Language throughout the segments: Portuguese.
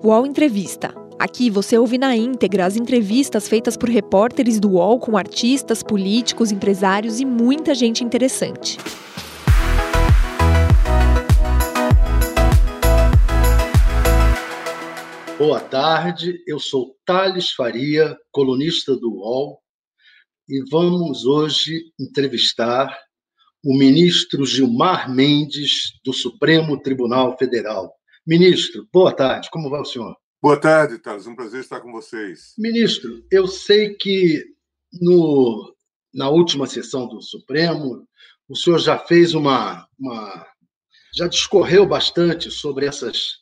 UOL Entrevista. Aqui você ouve na íntegra as entrevistas feitas por repórteres do UOL com artistas, políticos, empresários e muita gente interessante. Boa tarde, eu sou Thales Faria, colunista do UOL, e vamos hoje entrevistar o ministro Gilmar Mendes, do Supremo Tribunal Federal. Ministro, boa tarde, como vai o senhor? Boa tarde, Thales, um prazer estar com vocês. Ministro, eu sei que no, na última sessão do Supremo, o senhor já fez uma, uma já discorreu bastante sobre essas,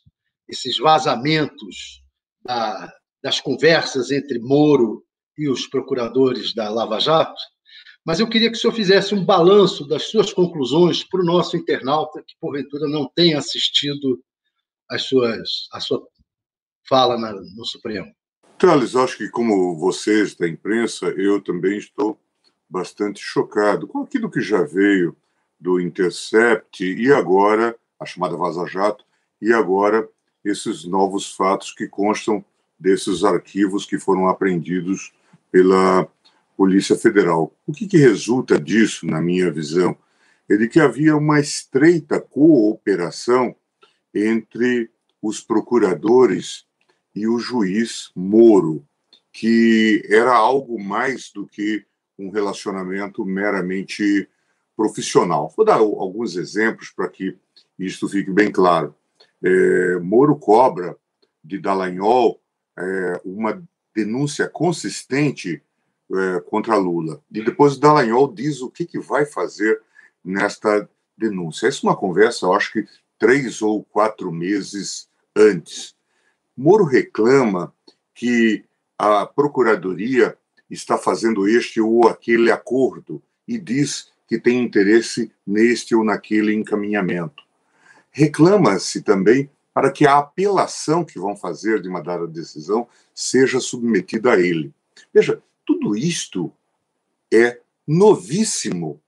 esses vazamentos da, das conversas entre Moro e os procuradores da Lava Jato, mas eu queria que o senhor fizesse um balanço das suas conclusões para o nosso internauta que, porventura, não tenha assistido as suas, a sua fala na, no Supremo. Thales, acho que como vocês da imprensa, eu também estou bastante chocado com aquilo que já veio do Intercept e agora a chamada Vaza Jato e agora esses novos fatos que constam desses arquivos que foram apreendidos pela Polícia Federal. O que, que resulta disso, na minha visão, é de que havia uma estreita cooperação entre os procuradores e o juiz Moro, que era algo mais do que um relacionamento meramente profissional. Vou dar alguns exemplos para que isto fique bem claro. É, Moro cobra de Dallagnol é, uma denúncia consistente é, contra Lula. E depois Dallagnol diz o que, que vai fazer nesta denúncia. Essa é uma conversa, eu acho que três ou quatro meses antes. Moro reclama que a Procuradoria está fazendo este ou aquele acordo e diz que tem interesse neste ou naquele encaminhamento. Reclama-se também para que a apelação que vão fazer de uma dada decisão seja submetida a ele. Veja, tudo isto é novíssimo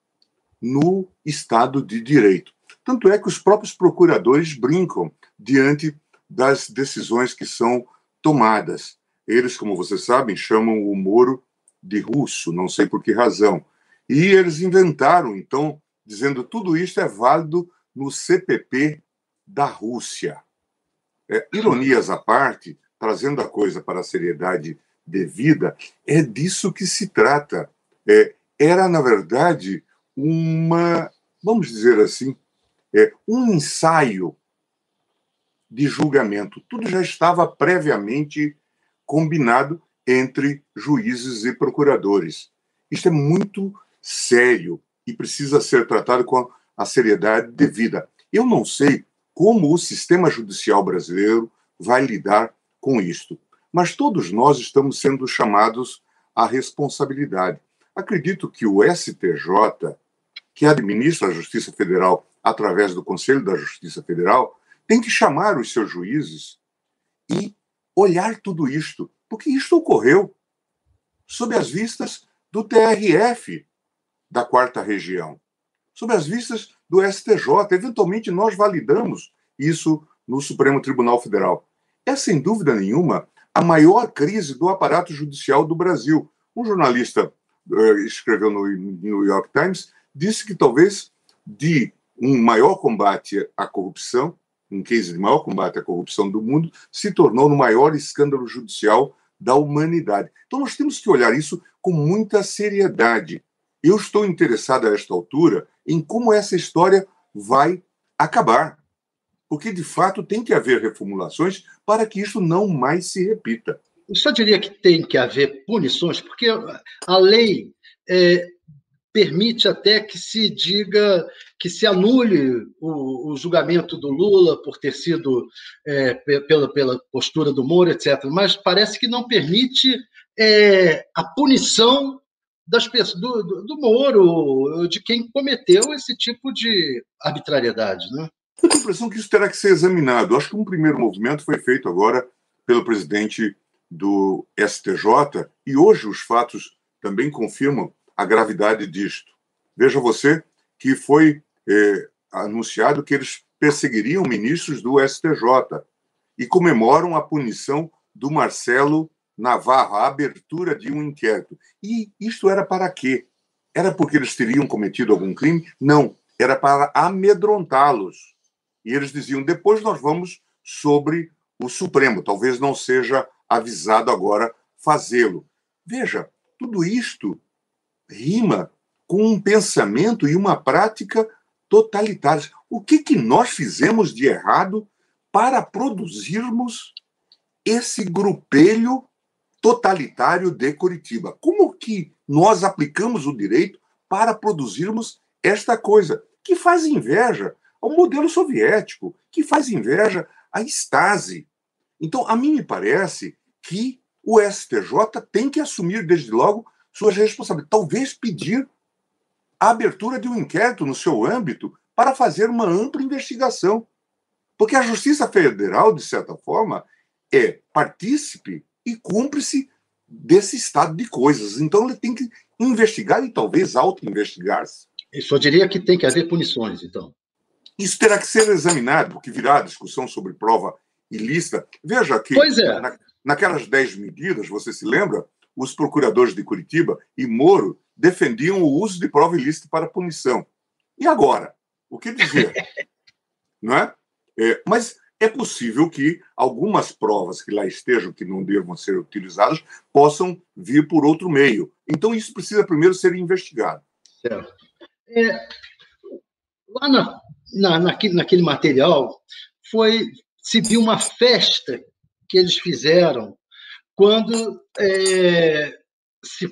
no Estado de Direito. Tanto é que os próprios procuradores brincam diante das decisões que são tomadas. Eles, como vocês sabem, chamam o Moro de russo, não sei por que razão. E eles inventaram, então, dizendo tudo isso é válido no CPP da Rússia. É, ironias à parte, trazendo a coisa para a seriedade devida, é disso que se trata. É, era, na verdade, uma, vamos dizer assim, é, um ensaio de julgamento. Tudo já estava previamente combinado entre juízes e procuradores. Isto é muito sério e precisa ser tratado com a seriedade devida. Eu não sei como o sistema judicial brasileiro vai lidar com isto, mas todos nós estamos sendo chamados à responsabilidade. Acredito que o STJ, que administra a Justiça Federal através do Conselho da Justiça Federal, tem que chamar os seus juízes e olhar tudo isto, porque isto ocorreu sob as vistas do TRF da quarta região, sob as vistas do STJ. Eventualmente, nós validamos isso no Supremo Tribunal Federal. É, sem dúvida nenhuma, a maior crise do aparato judicial do Brasil. Um jornalista uh, escreveu no New York Times, disse que talvez de um maior combate à corrupção, um case de maior combate à corrupção do mundo, se tornou no maior escândalo judicial da humanidade. Então nós temos que olhar isso com muita seriedade. Eu estou interessado a esta altura em como essa história vai acabar. Porque, de fato, tem que haver reformulações para que isso não mais se repita. Eu só diria que tem que haver punições, porque a lei é, permite até que se diga que se anule o, o julgamento do Lula por ter sido é, pela, pela postura do Moro, etc. Mas parece que não permite é, a punição das pessoas, do, do, do Moro, de quem cometeu esse tipo de arbitrariedade. Né? Eu tenho a impressão que isso terá que ser examinado. Acho que um primeiro movimento foi feito agora pelo presidente do STJ, e hoje os fatos também confirmam a gravidade disto. Veja você que foi é, anunciado que eles perseguiriam ministros do STJ. e comemoram a punição do Marcelo Navarro, a abertura de um inquérito. E isto era para quê? Era porque eles teriam cometido algum crime? Não, era para amedrontá-los. E eles diziam: depois nós vamos sobre o Supremo, talvez não seja avisado agora fazê-lo. Veja, tudo isto rima com um pensamento e uma prática totalitárias. O que, que nós fizemos de errado para produzirmos esse grupelho totalitário de Curitiba? Como que nós aplicamos o direito para produzirmos esta coisa que faz inveja ao modelo soviético, que faz inveja à Stasi? Então, a mim me parece que o STJ tem que assumir desde logo suas responsabilidades, talvez pedir a abertura de um inquérito no seu âmbito para fazer uma ampla investigação. Porque a Justiça Federal, de certa forma, é partícipe e cúmplice desse estado de coisas. Então, ele tem que investigar e talvez auto-investigar-se. Eu só diria que tem que haver punições, então. Isso terá que ser examinado, porque virá a discussão sobre prova ilícita. Veja que, pois é. na, naquelas dez medidas, você se lembra, os procuradores de Curitiba e Moro defendiam o uso de prova ilícita para punição. E agora? O que dizer? não é? é? Mas é possível que algumas provas que lá estejam, que não devam ser utilizadas, possam vir por outro meio. Então, isso precisa primeiro ser investigado. Certo. É, lá na, na, naquele, naquele material, foi se viu uma festa que eles fizeram quando é, se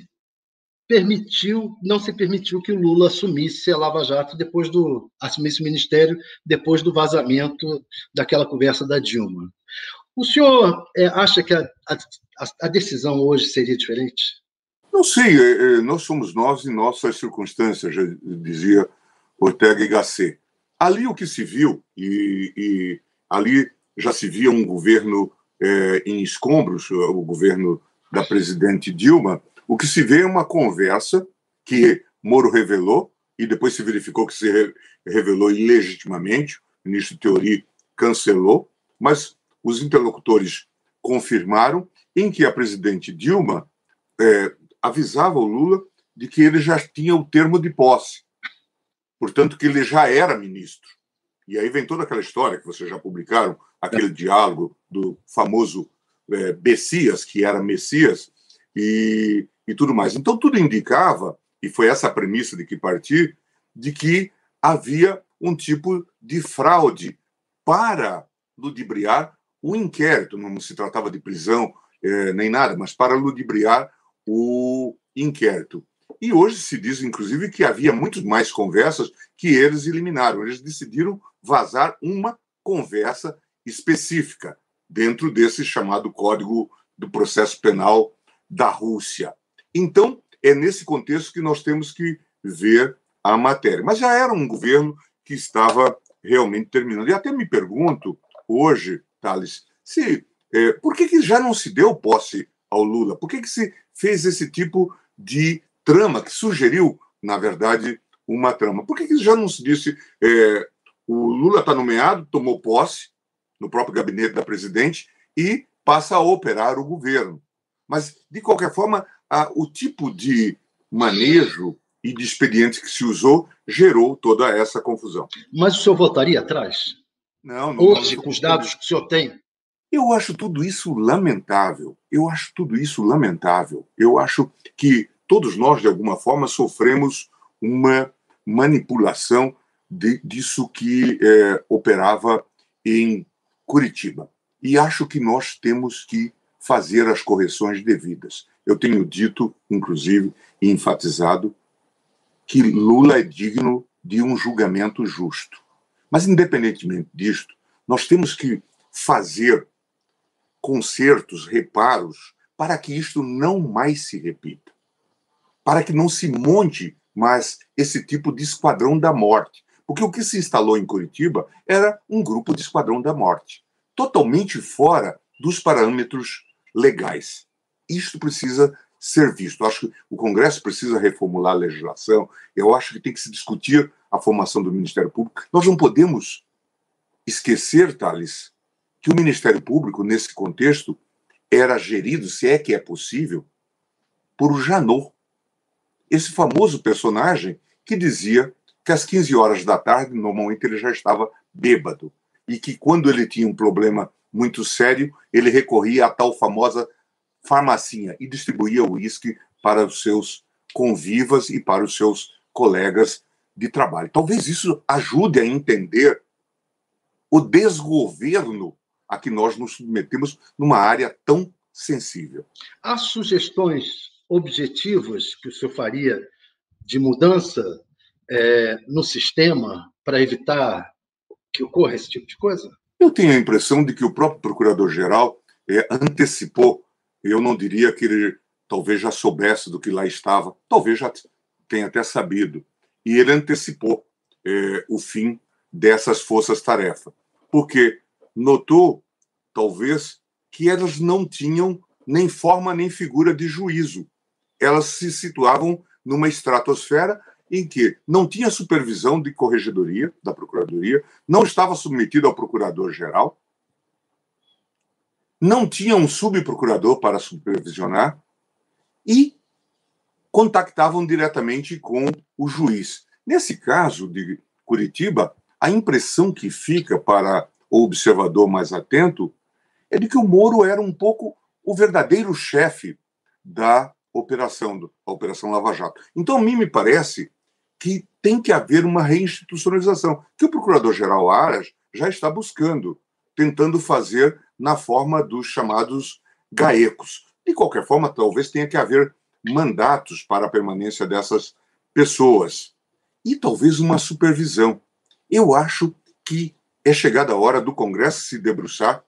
permitiu, não se permitiu que o Lula assumisse a Lava Jato depois do assumisse o ministério depois do vazamento daquela conversa da Dilma. O senhor é, acha que a, a, a, decisão hoje seria diferente? Não sei, é, é, nós somos nós em nossas circunstâncias, já dizia Ortega y Gasset. Ali o que se viu, e, e ali já se via um governo é, em escombros, o governo da presidente Dilma, o que se vê é uma conversa que Moro revelou, e depois se verificou que se revelou ilegitimamente, o ministro Teori cancelou, mas os interlocutores confirmaram em que a presidente Dilma é, avisava o Lula de que ele já tinha o termo de posse, portanto, que ele já era ministro. E aí vem toda aquela história que vocês já publicaram, aquele diálogo do famoso é, que era Messias, e, e tudo mais. Então, tudo indicava, e foi essa a premissa de que parti, de que havia um tipo de fraude para ludibriar o inquérito. Não se tratava de prisão é, nem nada, mas para ludibriar o inquérito. E hoje se diz, inclusive, que havia muito mais conversas que eles eliminaram. Eles decidiram vazar uma conversa específica dentro desse chamado Código do Processo Penal da Rússia. Então, é nesse contexto que nós temos que ver a matéria. Mas já era um governo que estava realmente terminando. E até me pergunto hoje, Thales, se, é, por que, que já não se deu posse ao Lula? Por que, que se fez esse tipo de trama que sugeriu, na verdade, uma trama? Por que, que já não se disse é, o Lula está nomeado, tomou posse no próprio gabinete da presidente e passa a operar o governo. Mas, de qualquer forma, a, o tipo de manejo e de expediente que se usou gerou toda essa confusão. Mas o senhor votaria atrás? Não, não. Hoje, com os dados que o senhor tem? Eu acho tudo isso lamentável. Eu acho tudo isso lamentável. Eu acho que todos nós, de alguma forma, sofremos uma manipulação de, disso que é, operava em Curitiba. E acho que nós temos que fazer as correções devidas. Eu tenho dito, inclusive, e enfatizado, que Lula é digno de um julgamento justo. Mas, independentemente disto, nós temos que fazer consertos, reparos, para que isto não mais se repita. Para que não se monte mais esse tipo de esquadrão da morte. Porque o que se instalou em Curitiba era um grupo de esquadrão da morte, totalmente fora dos parâmetros legais. Isto precisa ser visto. Eu acho que o Congresso precisa reformular a legislação. Eu acho que tem que se discutir a formação do Ministério Público. Nós não podemos esquecer, Thales, que o Ministério Público, nesse contexto, era gerido, se é que é possível, por Janot, esse famoso personagem que dizia que às 15 horas da tarde, normalmente ele já estava bêbado, e que quando ele tinha um problema muito sério, ele recorria à tal famosa farmacinha e distribuía o uísque para os seus convivas e para os seus colegas de trabalho. Talvez isso ajude a entender o desgoverno a que nós nos submetemos numa área tão sensível. Há sugestões objetivas que o senhor faria de mudança é, no sistema para evitar que ocorra esse tipo de coisa? Eu tenho a impressão de que o próprio procurador-geral é, antecipou, eu não diria que ele talvez já soubesse do que lá estava, talvez já tenha até sabido, e ele antecipou é, o fim dessas forças-tarefa, porque notou, talvez, que elas não tinham nem forma nem figura de juízo. Elas se situavam numa estratosfera em que não tinha supervisão de corregedoria da Procuradoria, não estava submetido ao Procurador-Geral, não tinha um subprocurador para supervisionar e contactavam diretamente com o juiz. Nesse caso de Curitiba, a impressão que fica para o observador mais atento é de que o Moro era um pouco o verdadeiro chefe da operação, da Operação Lava Jato. Então, a mim me parece que tem que haver uma reinstitucionalização, que o Procurador-Geral Aras já está buscando, tentando fazer na forma dos chamados GAECOS. De qualquer forma, talvez tenha que haver mandatos para a permanência dessas pessoas e talvez uma supervisão. Eu acho que é chegada a hora do Congresso se debruçar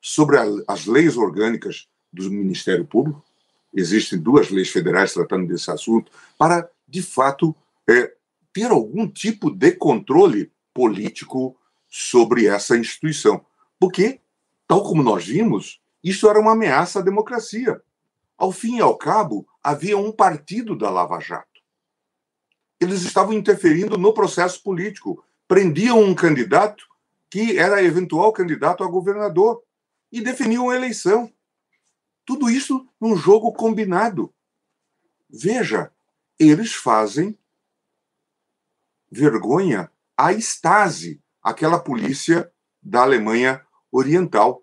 sobre a, as leis orgânicas do Ministério Público. Existem duas leis federais tratando desse assunto, para, de fato, é, ter algum tipo de controle político sobre essa instituição. Porque, tal como nós vimos, isso era uma ameaça à democracia. Ao fim e ao cabo, havia um partido da Lava Jato. Eles estavam interferindo no processo político, prendiam um candidato que era eventual candidato a governador e definiam a eleição. Tudo isso num jogo combinado. Veja, eles fazem vergonha à Stasi, aquela polícia da Alemanha Oriental.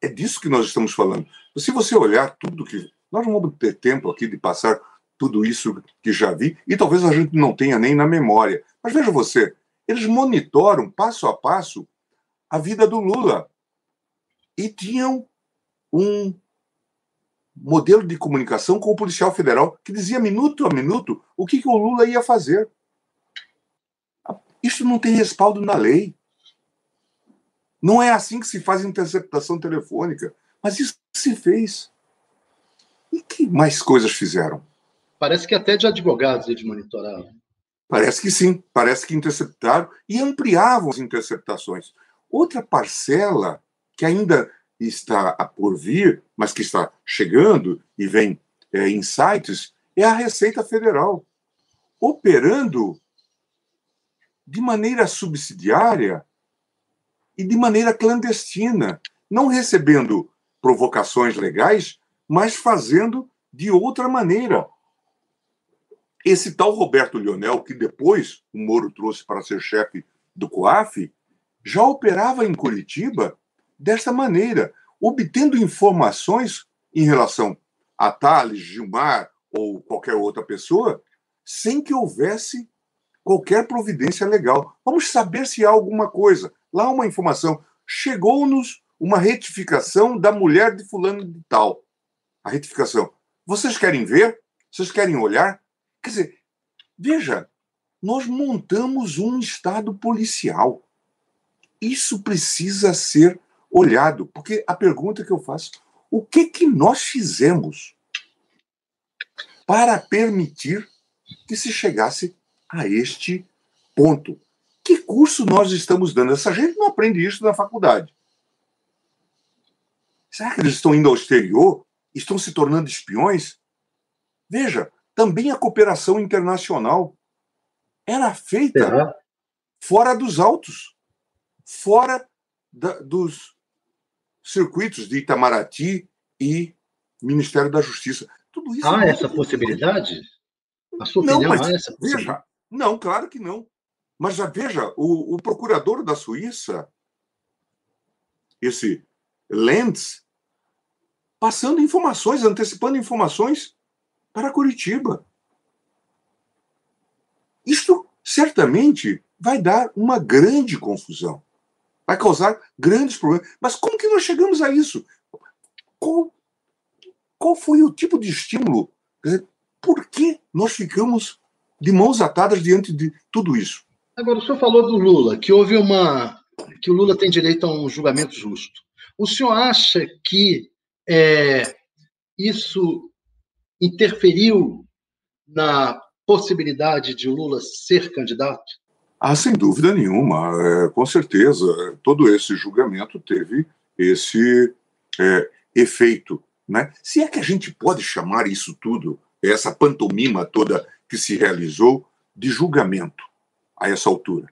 É disso que nós estamos falando. Se você olhar tudo que. Nós não vamos ter tempo aqui de passar tudo isso que já vi, e talvez a gente não tenha nem na memória. Mas veja você, eles monitoram passo a passo a vida do Lula. E tinham um modelo de comunicação com o policial federal que dizia minuto a minuto o que, que o Lula ia fazer. Isso não tem respaldo na lei. Não é assim que se faz interceptação telefônica. Mas isso se fez. E que mais coisas fizeram? Parece que até de advogados eles monitoravam. Parece que sim. Parece que interceptaram e ampliavam as interceptações. Outra parcela que ainda está a por vir, mas que está chegando e vem é, em sites, é a Receita Federal, operando de maneira subsidiária e de maneira clandestina, não recebendo provocações legais, mas fazendo de outra maneira. Esse tal Roberto Lionel, que depois o Moro trouxe para ser chefe do COAF, já operava em Curitiba desta maneira, obtendo informações em relação a Thales, Gilmar ou qualquer outra pessoa, sem que houvesse qualquer providência legal. Vamos saber se há alguma coisa. Lá uma informação. Chegou-nos uma retificação da mulher de fulano de tal. A retificação. Vocês querem ver? Vocês querem olhar? Quer dizer, veja, nós montamos um estado policial. Isso precisa ser olhado, porque a pergunta que eu faço, o que que nós fizemos para permitir que se chegasse a este ponto. Que curso nós estamos dando? Essa gente não aprende isso na faculdade. Será que eles estão indo ao exterior? Estão se tornando espiões? Veja, também a cooperação internacional era feita fora dos autos, fora da, dos circuitos de Itamaraty e Ministério da Justiça. Tudo isso. Há é essa possibilidade? A sua não, opinião, mas, há essa possibilidade? Veja, não, claro que não. Mas já veja, o, o procurador da Suíça, esse Lenz, passando informações, antecipando informações para Curitiba. Isto certamente vai dar uma grande confusão. Vai causar grandes problemas. Mas como que nós chegamos a isso? Qual, qual foi o tipo de estímulo? Por que nós ficamos de mãos atadas diante de tudo isso? Agora, o senhor falou do Lula, que houve uma. que o Lula tem direito a um julgamento justo. O senhor acha que é, isso interferiu na possibilidade de Lula ser candidato? Ah, sem dúvida nenhuma, é, com certeza. Todo esse julgamento teve esse é, efeito. Né? Se é que a gente pode chamar isso tudo, essa pantomima toda que se realizou, de julgamento a essa altura.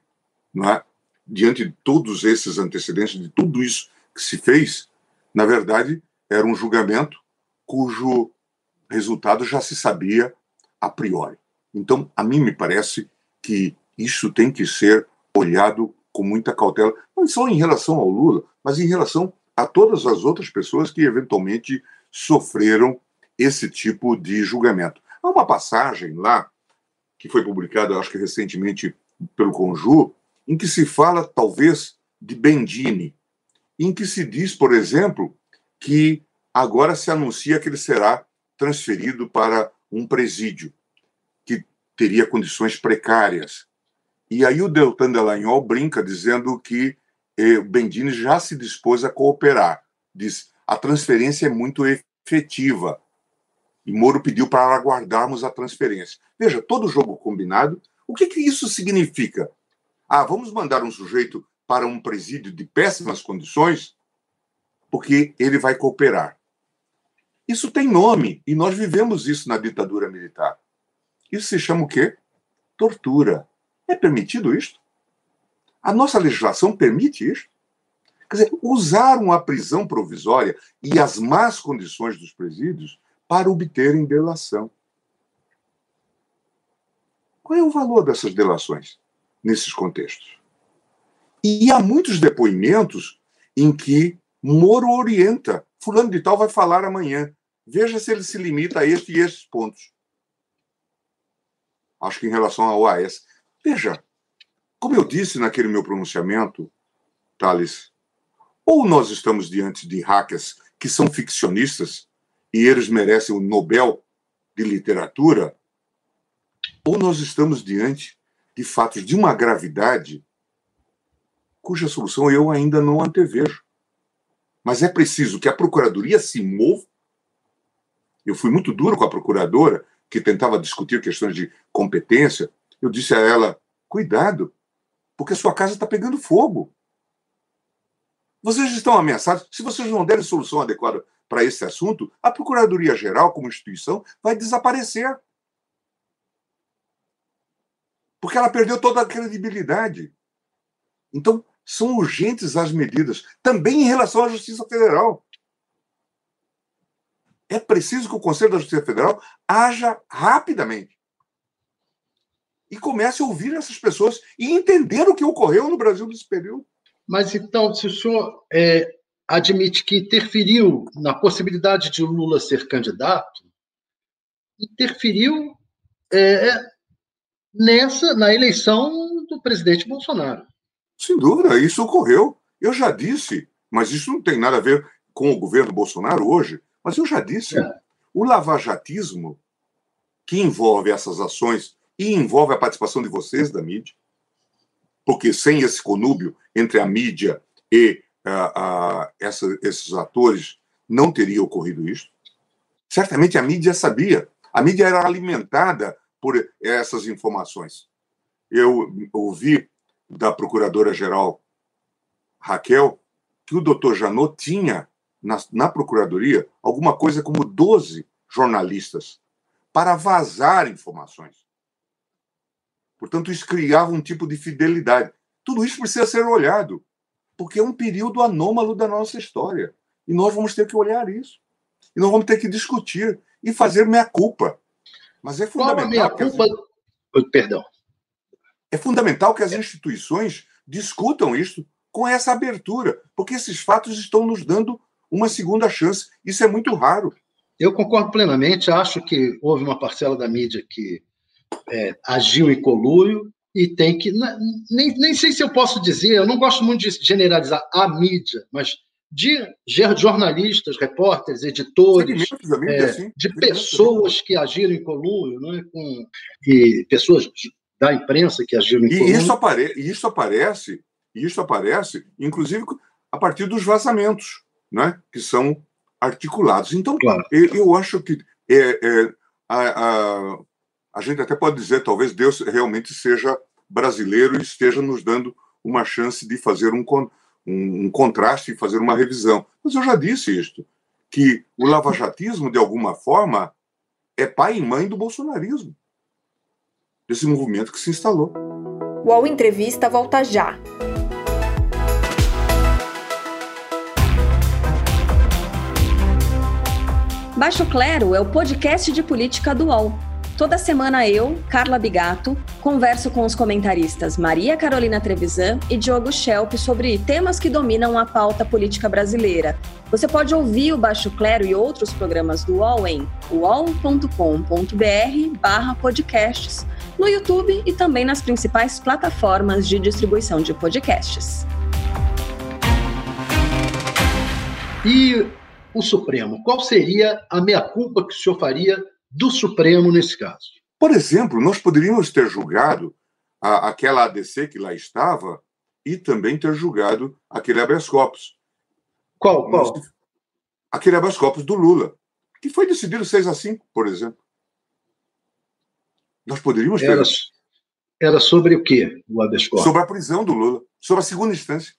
Não é? Diante de todos esses antecedentes, de tudo isso que se fez, na verdade, era um julgamento cujo resultado já se sabia a priori. Então, a mim me parece que isso tem que ser olhado com muita cautela, não só em relação ao Lula, mas em relação a todas as outras pessoas que eventualmente sofreram esse tipo de julgamento. Há uma passagem lá, que foi publicada, acho que recentemente pelo Conjur, em que se fala, talvez, de Bendini, em que se diz, por exemplo, que agora se anuncia que ele será transferido para um presídio, que teria condições precárias. E aí o Deltan Delagnol brinca dizendo que eh, Bendini já se dispôs a cooperar. Diz, a transferência é muito efetiva. E Moro pediu para aguardarmos a transferência. Veja, todo jogo combinado o que, que isso significa? Ah, vamos mandar um sujeito para um presídio de péssimas condições porque ele vai cooperar. Isso tem nome e nós vivemos isso na ditadura militar. Isso se chama o quê? Tortura. É permitido isto? A nossa legislação permite isso? Quer dizer, usaram a prisão provisória e as más condições dos presídios para obterem delação. Qual é o valor dessas delações nesses contextos? E há muitos depoimentos em que Moro orienta. Fulano de Tal vai falar amanhã. Veja se ele se limita a este e estes pontos. Acho que em relação ao AS. Veja, como eu disse naquele meu pronunciamento, Thales, ou nós estamos diante de hackers que são ficcionistas e eles merecem o Nobel de literatura, ou nós estamos diante de fatos de uma gravidade cuja solução eu ainda não antevejo. Mas é preciso que a Procuradoria se mova. Eu fui muito duro com a procuradora, que tentava discutir questões de competência. Eu disse a ela: cuidado, porque a sua casa está pegando fogo. Vocês estão ameaçados. Se vocês não derem solução adequada para esse assunto, a Procuradoria-Geral, como instituição, vai desaparecer porque ela perdeu toda a credibilidade. Então, são urgentes as medidas, também em relação à Justiça Federal. É preciso que o Conselho da Justiça Federal haja rapidamente e comece a ouvir essas pessoas e entender o que ocorreu no Brasil nesse período. Mas então, se o senhor é, admite que interferiu na possibilidade de Lula ser candidato, interferiu é, nessa na eleição do presidente Bolsonaro. Sem dúvida, isso ocorreu. Eu já disse, mas isso não tem nada a ver com o governo Bolsonaro hoje, mas eu já disse, é. o lavajatismo que envolve essas ações e envolve a participação de vocês da mídia, porque sem esse conúbio entre a mídia e essa, esses atores não teria ocorrido isso. Certamente a mídia sabia. A mídia era alimentada por essas informações. Eu ouvi da procuradora-geral Raquel que o doutor Janot tinha na, na procuradoria alguma coisa como 12 jornalistas para vazar informações. Portanto, isso criava um tipo de fidelidade. Tudo isso precisa ser olhado, porque é um período anômalo da nossa história. E nós vamos ter que olhar isso. E nós vamos ter que discutir e fazer minha culpa. Mas é fundamental. Qual a culpa? As... Perdão. É fundamental que as instituições discutam isso com essa abertura, porque esses fatos estão nos dando uma segunda chance. Isso é muito raro. Eu concordo plenamente. Acho que houve uma parcela da mídia que é, agiu em colúrio e tem que. Nem, nem sei se eu posso dizer, eu não gosto muito de generalizar a mídia, mas de jornalistas, repórteres, editores, mídia, é, de pessoas que agiram em colúrio, não é? Com, e pessoas da imprensa que agiram em e. Isso apare, isso aparece, isso aparece, inclusive, a partir dos vazamentos, né? que são articulados. Então, claro. eu, eu, acho que é, é a, a, a gente até pode dizer, talvez Deus realmente seja brasileiro e esteja nos dando uma chance de fazer um, um, um contraste e fazer uma revisão. Mas eu já disse isto, que o lavajatismo, de alguma forma, é pai e mãe do bolsonarismo, desse movimento que se instalou. O Entrevista volta já. Baixo Clero é o podcast de política do UOL. Toda semana eu, Carla Bigato, converso com os comentaristas Maria Carolina Trevisan e Diogo Schelp sobre temas que dominam a pauta política brasileira. Você pode ouvir o Baixo Clero e outros programas do UOL em uol.com.br podcasts, no YouTube e também nas principais plataformas de distribuição de podcasts. E o Supremo, qual seria a meia-culpa que o senhor faria do Supremo nesse caso. Por exemplo, nós poderíamos ter julgado a, aquela ADC que lá estava e também ter julgado aquele habeas corpus. Qual? qual? Aquele habeas corpus do Lula, que foi decidido 6 a 5, por exemplo. Nós poderíamos ter. Era, era sobre o quê, o habeas corpus? Sobre a prisão do Lula, sobre a segunda instância.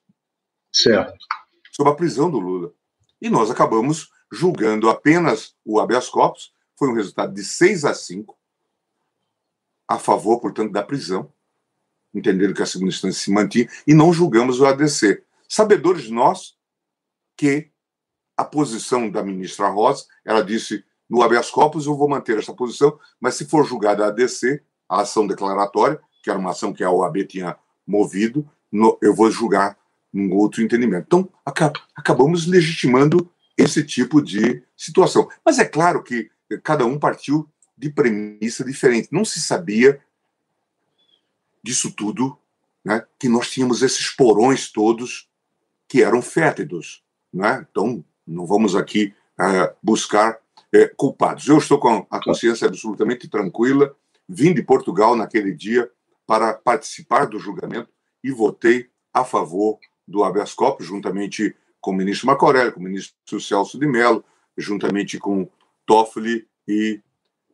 Certo. Sobre a prisão do Lula. E nós acabamos julgando apenas o habeas corpus foi um resultado de 6 a 5, a favor, portanto, da prisão. Entenderam que a segunda instância se mantinha e não julgamos o ADC. Sabedores nós que a posição da ministra Rosa, ela disse no habeas corpus eu vou manter essa posição, mas se for julgada a ADC, a ação declaratória, que era uma ação que a OAB tinha movido, no, eu vou julgar num outro entendimento. Então, acabamos legitimando esse tipo de situação. Mas é claro que cada um partiu de premissa diferente. Não se sabia disso tudo, né, que nós tínhamos esses porões todos que eram fétidos. Né? Então, não vamos aqui uh, buscar uh, culpados. Eu estou com a consciência absolutamente tranquila. Vim de Portugal naquele dia para participar do julgamento e votei a favor do habeas corpus, juntamente com o ministro Marco Aurélio, com o ministro Celso de Mello, juntamente com Toffoli e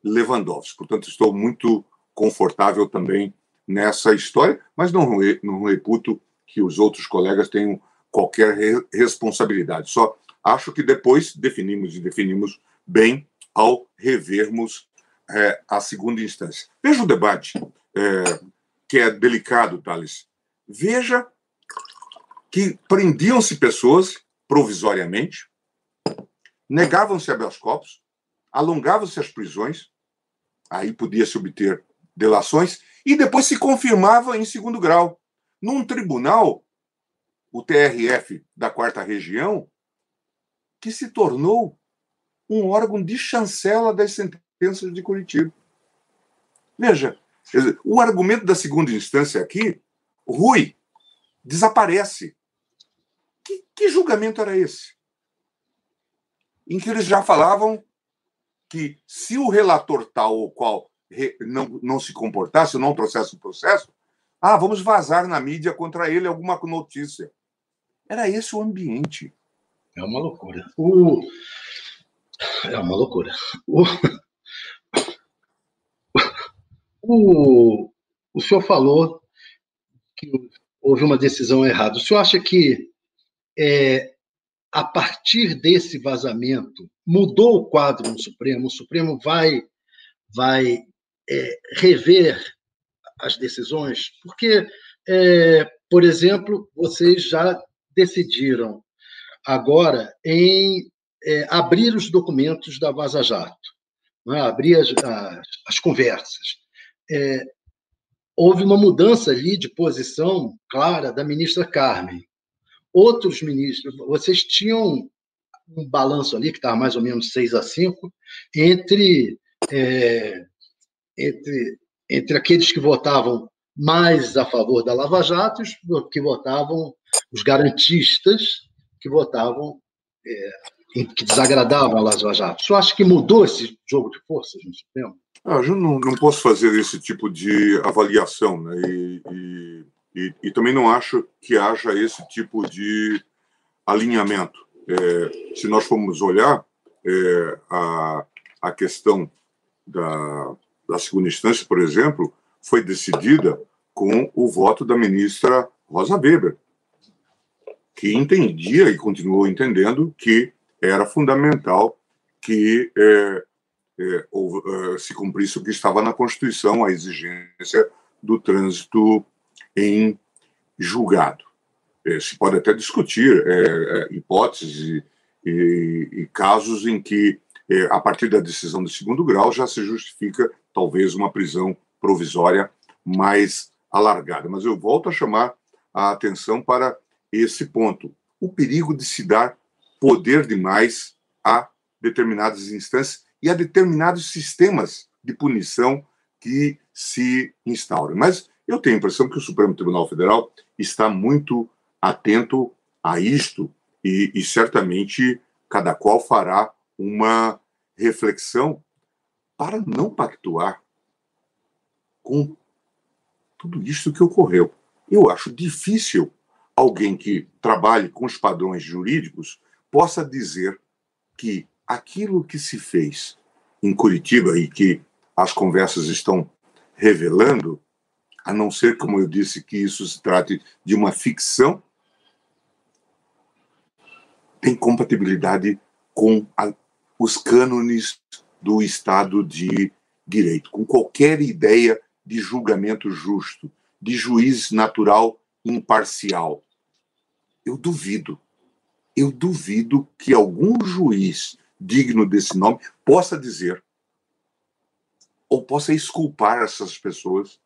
Lewandowski. Portanto, estou muito confortável também nessa história, mas não, não reputo que os outros colegas tenham qualquer re responsabilidade. Só acho que depois definimos e definimos bem ao revermos é, a segunda instância. Veja o debate, é, que é delicado, Thales. Veja que prendiam-se pessoas provisoriamente, negavam-se habeas corpus, alongavam-se as prisões, aí podia-se obter delações, e depois se confirmava em segundo grau. Num tribunal, o TRF da quarta região, que se tornou um órgão de chancela das sentenças de Curitiba. Veja, o argumento da segunda instância aqui, Rui, desaparece. Que, que julgamento era esse? Em que eles já falavam que se o relator tal ou qual não, não se comportasse, não trouxesse o processo, ah, vamos vazar na mídia contra ele alguma notícia. Era esse o ambiente. É uma loucura. O... É uma loucura. O... o... o senhor falou que houve uma decisão errada. O senhor acha que é, a partir desse vazamento, mudou o quadro no Supremo, o Supremo vai, vai é, rever as decisões, porque, é, por exemplo, vocês já decidiram agora em é, abrir os documentos da Vaza Jato, é? abrir as, as, as conversas. É, houve uma mudança ali de posição clara da ministra Carmen. Outros ministros, vocês tinham um balanço ali que estava mais ou menos 6 a 5 entre, é, entre, entre aqueles que votavam mais a favor da Lava Jato e os que votavam, os garantistas que votavam, é, que desagradavam a Lava Jato. Você acha que mudou esse jogo de forças no? Ah, eu não, não posso fazer esse tipo de avaliação, né? E, e, e, e também não acho que haja esse tipo de alinhamento. É, se nós formos olhar é, a, a questão da, da segunda instância, por exemplo, foi decidida com o voto da ministra Rosa Weber, que entendia e continuou entendendo que era fundamental que é, é, ou, é, se cumprisse o que estava na Constituição, a exigência do trânsito em julgado. É, se pode até discutir é, é, hipóteses e, e, casos em que, é, a partir da decisão de segundo grau, já se justifica talvez uma prisão provisória mais alargada. Mas eu volto a chamar a atenção para esse ponto: o perigo de se dar poder demais a determinadas instâncias e a determinados sistemas de punição que se instauram. Mas eu tenho a impressão que o Supremo Tribunal Federal está muito atento a isto e, e certamente cada qual fará uma reflexão para não pactuar com tudo isso que ocorreu. Eu acho difícil alguém que trabalhe com os padrões jurídicos possa dizer que aquilo que se fez em Curitiba e que as conversas estão revelando, a não ser, como eu disse, que isso se trate de uma ficção, tem compatibilidade com a, os cânones do Estado de Direito, com qualquer ideia de julgamento justo, de juiz natural imparcial. Eu duvido. Eu duvido que algum juiz digno desse nome possa dizer ou possa exculpar essas pessoas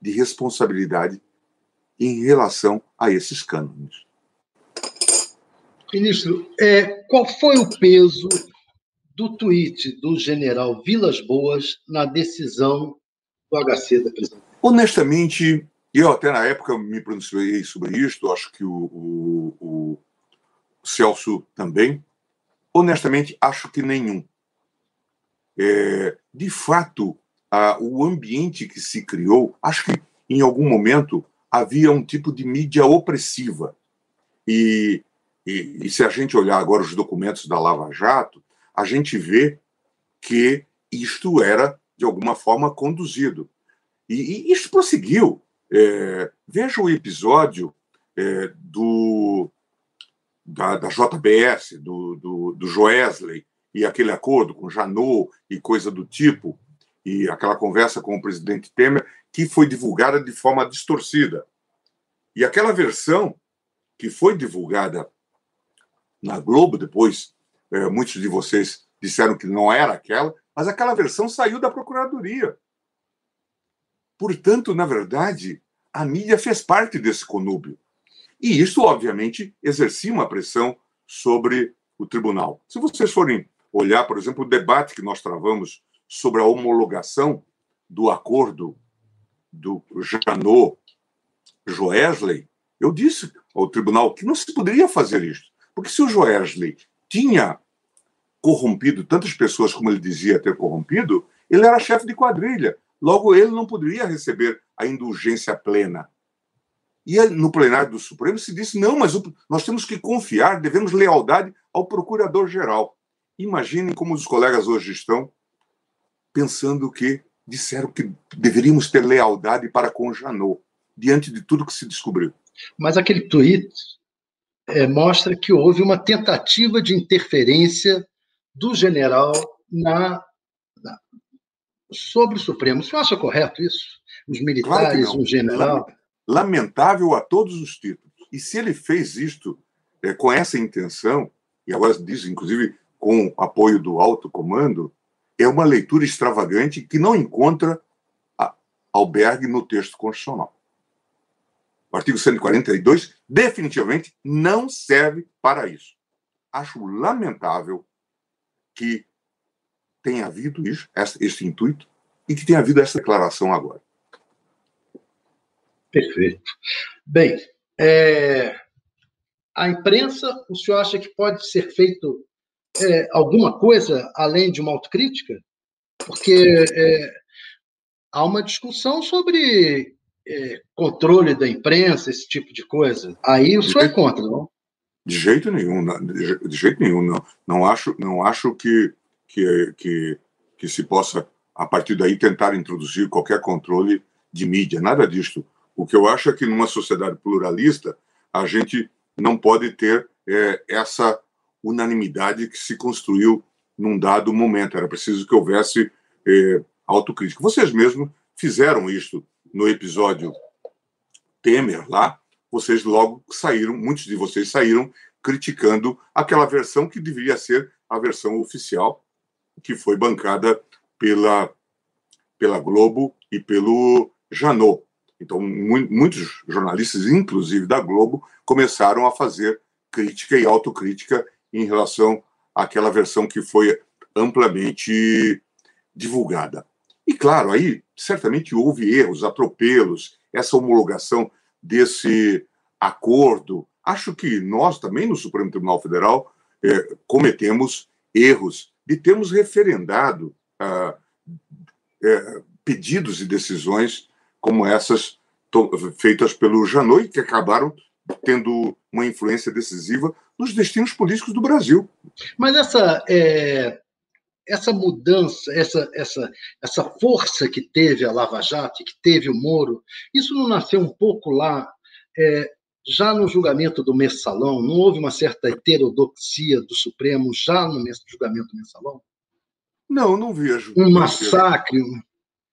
de responsabilidade em relação a esses cânones. Ministro, é, qual foi o peso do tweet do general Vilas Boas na decisão do HC da prisão? Honestamente, eu até na época me pronunciei sobre isto, acho que o, o, o Celso também. Honestamente, acho que nenhum. É, de fato, a, o ambiente que se criou, acho que em algum momento havia um tipo de mídia opressiva. E, e, e se a gente olhar agora os documentos da Lava Jato, a gente vê que isto era, de alguma forma, conduzido. E, e isso prosseguiu. É, veja o episódio é, do, da, da, JBS, do, do, do Joesley, e aquele acordo com Janot e coisa do tipo, e aquela conversa com o presidente Temer, que foi divulgada de forma distorcida. E aquela versão que foi divulgada na Globo, depois é, muitos de vocês disseram que não era aquela, mas aquela versão saiu da Procuradoria. Portanto, na verdade, a mídia fez parte desse conúbio. E isso, obviamente, exercia uma pressão sobre o tribunal. Se vocês forem olhar, por exemplo, o debate que nós travamos sobre a homologação do acordo do Janot Joesley, eu disse ao tribunal que não se poderia fazer isso. Porque se o Joesley tinha corrompido tantas pessoas como ele dizia ter corrompido, ele era chefe de quadrilha. Logo, ele não poderia receber a indulgência plena. E no plenário do Supremo se disse: não, mas nós temos que confiar, devemos lealdade ao procurador-geral. Imaginem como os colegas hoje estão pensando que disseram que deveríamos ter lealdade para com Janot, diante de tudo que se descobriu. Mas aquele tweet é, mostra que houve uma tentativa de interferência do general na, na sobre o Supremo. Você acha correto isso? Os militares, claro um general? Lamentável a todos os títulos. E se ele fez isto é, com essa intenção, e agora diz, inclusive, com apoio do alto comando, é uma leitura extravagante que não encontra albergue no texto constitucional. O artigo 142 definitivamente não serve para isso. Acho lamentável que tenha havido isso, esse intuito, e que tenha havido essa declaração agora. Perfeito. Bem, é, a imprensa, o senhor acha que pode ser feito é, alguma coisa além de uma autocrítica? Porque é, há uma discussão sobre é, controle da imprensa, esse tipo de coisa. Aí o senhor é contra, não? De jeito nenhum, de jeito nenhum, não. Não acho, não acho que, que, que, que se possa, a partir daí, tentar introduzir qualquer controle de mídia, nada disto. O que eu acho é que numa sociedade pluralista, a gente não pode ter é, essa unanimidade que se construiu num dado momento. Era preciso que houvesse é, autocrítica. Vocês mesmos fizeram isso no episódio Temer lá, vocês logo saíram, muitos de vocês saíram criticando aquela versão que deveria ser a versão oficial, que foi bancada pela, pela Globo e pelo Janot. Então, mu muitos jornalistas, inclusive da Globo, começaram a fazer crítica e autocrítica em relação àquela versão que foi amplamente divulgada. E, claro, aí certamente houve erros, atropelos, essa homologação desse acordo. Acho que nós também, no Supremo Tribunal Federal, é, cometemos erros de termos referendado ah, é, pedidos e decisões como essas feitas pelo Janot, que acabaram tendo uma influência decisiva nos destinos políticos do Brasil. Mas essa é, essa mudança, essa, essa, essa força que teve a Lava Jato, que teve o Moro, isso não nasceu um pouco lá, é, já no julgamento do mensalão? Não houve uma certa heterodoxia do Supremo já no julgamento do mensalão? Não, não vejo. Um massacre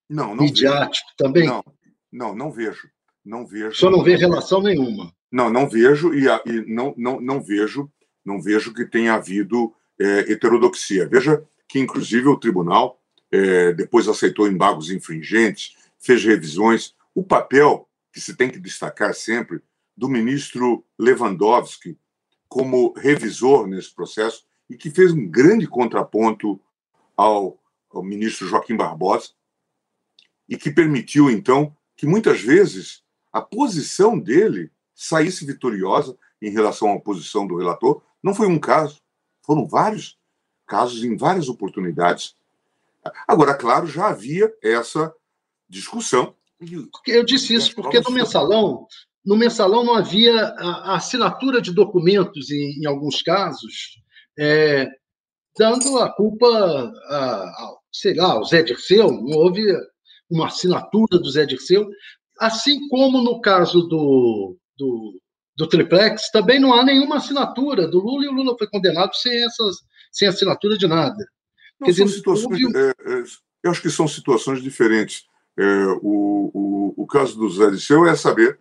não, não midiático vejo. também? Não, não, não vejo. Não vejo. Só não vê relação nenhuma. Não, não vejo e, e não, não, não vejo, não vejo que tenha havido é, heterodoxia. Veja que inclusive o tribunal é, depois aceitou embargos infringentes, fez revisões. O papel que se tem que destacar sempre do ministro Lewandowski como revisor nesse processo e que fez um grande contraponto ao, ao ministro Joaquim Barbosa e que permitiu, então, que muitas vezes a posição dele saísse vitoriosa em relação à posição do relator. Não foi um caso, foram vários casos em várias oportunidades. Agora, claro, já havia essa discussão. Eu disse isso porque no mensalão, no mensalão não havia a, assinatura de documentos em, em alguns casos, é, dando a culpa a, a, sei lá, ao Zé Dirceu, não houve uma assinatura do Zé Dirceu, assim como no caso do, do, do triplex, também não há nenhuma assinatura do Lula e o Lula foi condenado sem essas sem assinatura de nada. Não, dizer, situações, é, é, eu acho que são situações diferentes. É, o, o, o, caso do Zé Disseu é saber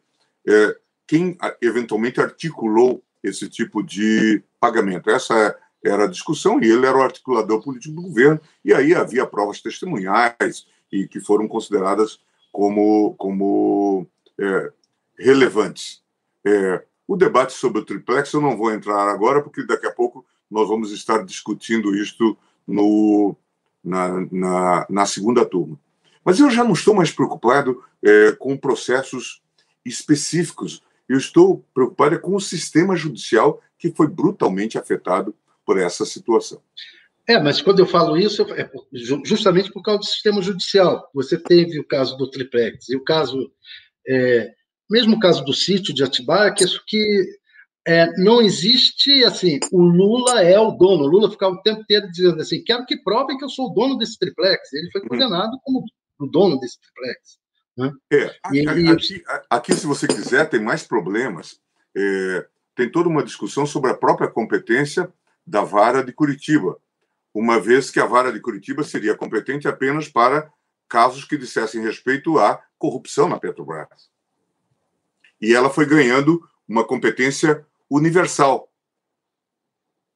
é, quem eventualmente articulou esse tipo de pagamento. Essa era a discussão e ele era o articulador político do governo. E aí havia provas testemunhais e que foram consideradas como, como é, relevantes. É, o debate sobre o triplex eu não vou entrar agora, porque daqui a pouco nós vamos estar discutindo isto no, na, na, na segunda turma. Mas eu já não estou mais preocupado é, com processos específicos. Eu estou preocupado é com o sistema judicial que foi brutalmente afetado por essa situação. É, mas quando eu falo isso, é justamente por causa do sistema judicial. Você teve o caso do triplex e o caso, é, mesmo o caso do sítio de Atibaia, que, isso que é, não existe assim, o Lula é o dono. O Lula ficava o tempo inteiro dizendo assim: quero que provem que eu sou o dono desse triplex. Ele foi condenado como o dono desse triplex. Né? É, e, aqui, aqui, se você quiser, tem mais problemas. É, tem toda uma discussão sobre a própria competência da vara de Curitiba, uma vez que a vara de Curitiba seria competente apenas para casos que dissessem respeito à corrupção na Petrobras. E ela foi ganhando uma competência universal.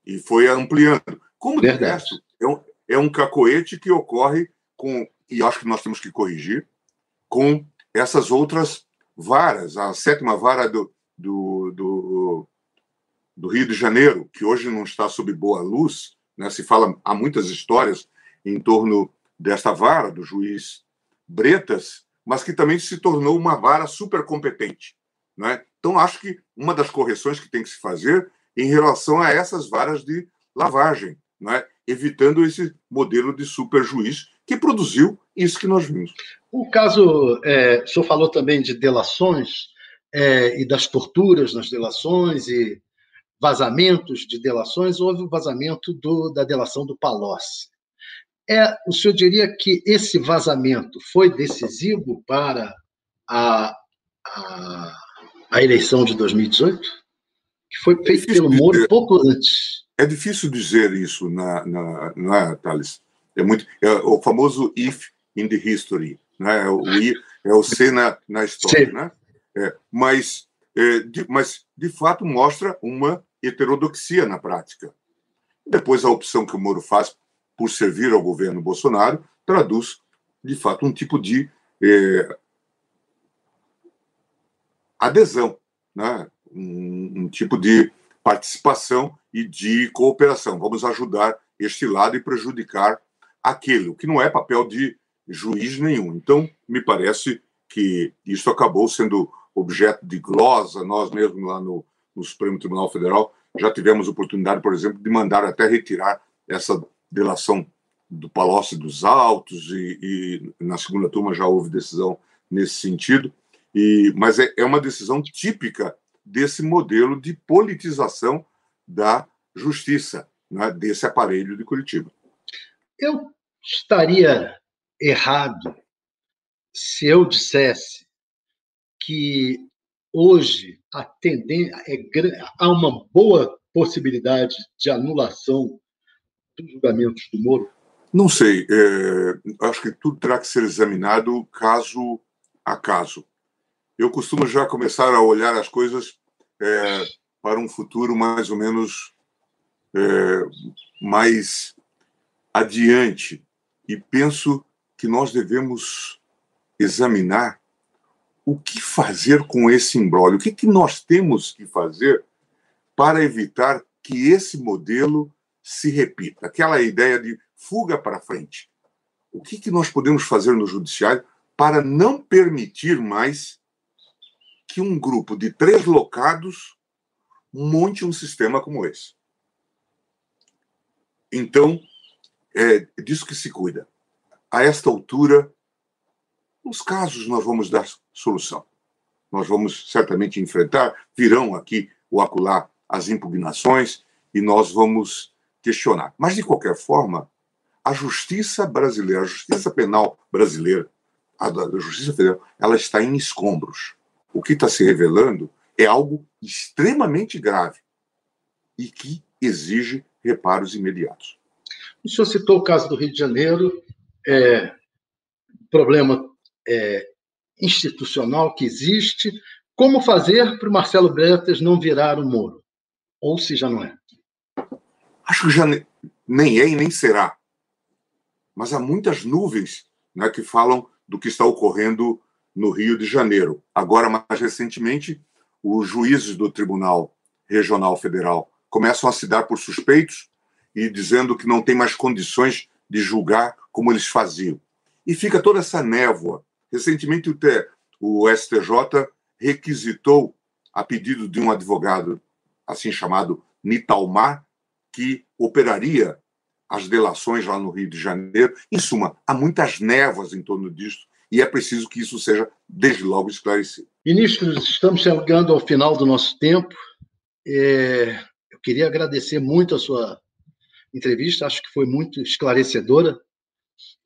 e foi ampliando. Como de resto, é um, é um cacoete que ocorre com, e acho que nós temos que corrigir, com essas outras varas, a sétima vara do, do, do, do Rio de Janeiro, que hoje não está sob boa luz, né? se fala, há muitas histórias em torno desta vara, do juiz Bretas, mas que também se tornou uma vara super competente. Né? Então, acho que uma das correções que tem que se fazer em relação a essas varas de lavagem, né? evitando esse modelo de super juiz que produziu isso que nós vimos. O caso, é, o senhor falou também de delações é, e das torturas nas delações e vazamentos de delações. Houve o vazamento do, da delação do Palocci. É, o senhor diria que esse vazamento foi decisivo para a, a, a eleição de 2018? Que foi feito é pelo Moro dizer, pouco antes. É difícil dizer isso, na, na, é, Thales? É, muito, é o famoso if in the history, né? é, o, é o C na, na história. Né? É, mas, é, de, mas, de fato, mostra uma heterodoxia na prática. Depois, a opção que o Moro faz por servir ao governo Bolsonaro, traduz, de fato, um tipo de é, adesão, né? Um, um, tipo de participação e de cooperação. Vamos ajudar este lado e prejudicar aquele, o que não é papel de juiz nenhum. Então, me parece que isso acabou sendo objeto de glosa. Nós mesmos lá no, no Supremo Tribunal Federal já tivemos oportunidade, por exemplo, de mandar até retirar essa delação do Palocci dos Altos e, e, na segunda turma já houve decisão nesse sentido. E, mas é, é uma decisão típica desse modelo de politização da justiça, né, desse aparelho de Curitiba. Eu estaria errado se eu dissesse que hoje a tendência é, há uma boa possibilidade de anulação dos julgamentos do Moro? Não sei. É, acho que tudo terá que ser examinado caso a caso. Eu costumo já começar a olhar as coisas é, para um futuro mais ou menos é, mais adiante e penso que nós devemos examinar o que fazer com esse embrólio, o que, que nós temos que fazer para evitar que esse modelo se repita. Aquela ideia de fuga para frente. O que, que nós podemos fazer no judiciário para não permitir mais que um grupo de três locados monte um sistema como esse? Então, é disso que se cuida. A esta altura, nos casos nós vamos dar solução. Nós vamos certamente enfrentar, virão aqui o acular as impugnações e nós vamos questionar. Mas, de qualquer forma, a justiça brasileira, a justiça penal brasileira, a da Justiça Federal, ela está em escombros. O que está se revelando é algo extremamente grave e que exige reparos imediatos. O senhor citou o caso do Rio de Janeiro, é, problema é, institucional que existe. Como fazer para o Marcelo Bretas não virar o Moro? Ou se já não é? Acho que já nem é e nem será. Mas há muitas nuvens né, que falam do que está ocorrendo no Rio de Janeiro. Agora, mais recentemente, os juízes do Tribunal Regional Federal começam a se dar por suspeitos e dizendo que não tem mais condições de julgar como eles faziam. E fica toda essa névoa. Recentemente, o STJ requisitou, a pedido de um advogado assim chamado Nitalmar, que operaria as delações lá no Rio de Janeiro. Em suma, há muitas névoas em torno disso e é preciso que isso seja, desde logo, esclarecido. Ministros, estamos chegando ao final do nosso tempo. É, eu queria agradecer muito a sua entrevista, acho que foi muito esclarecedora.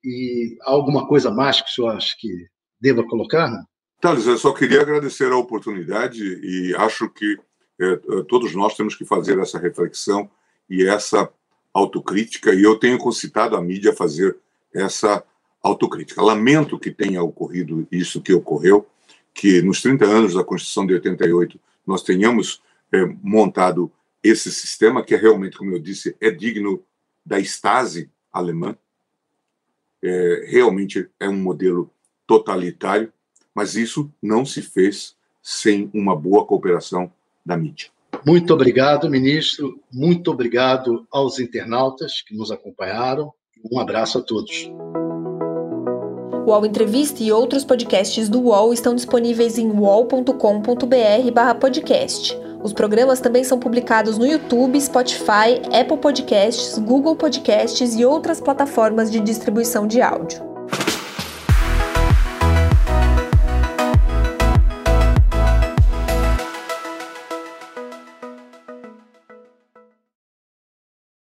E há alguma coisa mais que o senhor acha que deva colocar? Não? Thales, eu só queria agradecer a oportunidade e acho que é, todos nós temos que fazer essa reflexão e essa autocrítica, e eu tenho concitado a mídia a fazer essa autocrítica. Lamento que tenha ocorrido isso que ocorreu, que nos 30 anos da Constituição de 88 nós tenhamos é, montado esse sistema, que é realmente, como eu disse, é digno da Stasi alemã, é, realmente é um modelo totalitário, mas isso não se fez sem uma boa cooperação da mídia. Muito obrigado, ministro. Muito obrigado aos internautas que nos acompanharam. Um abraço a todos. O UOL Entrevista e outros podcasts do UOL estão disponíveis em uol.com.br/podcast. Os programas também são publicados no YouTube, Spotify, Apple Podcasts, Google Podcasts e outras plataformas de distribuição de áudio.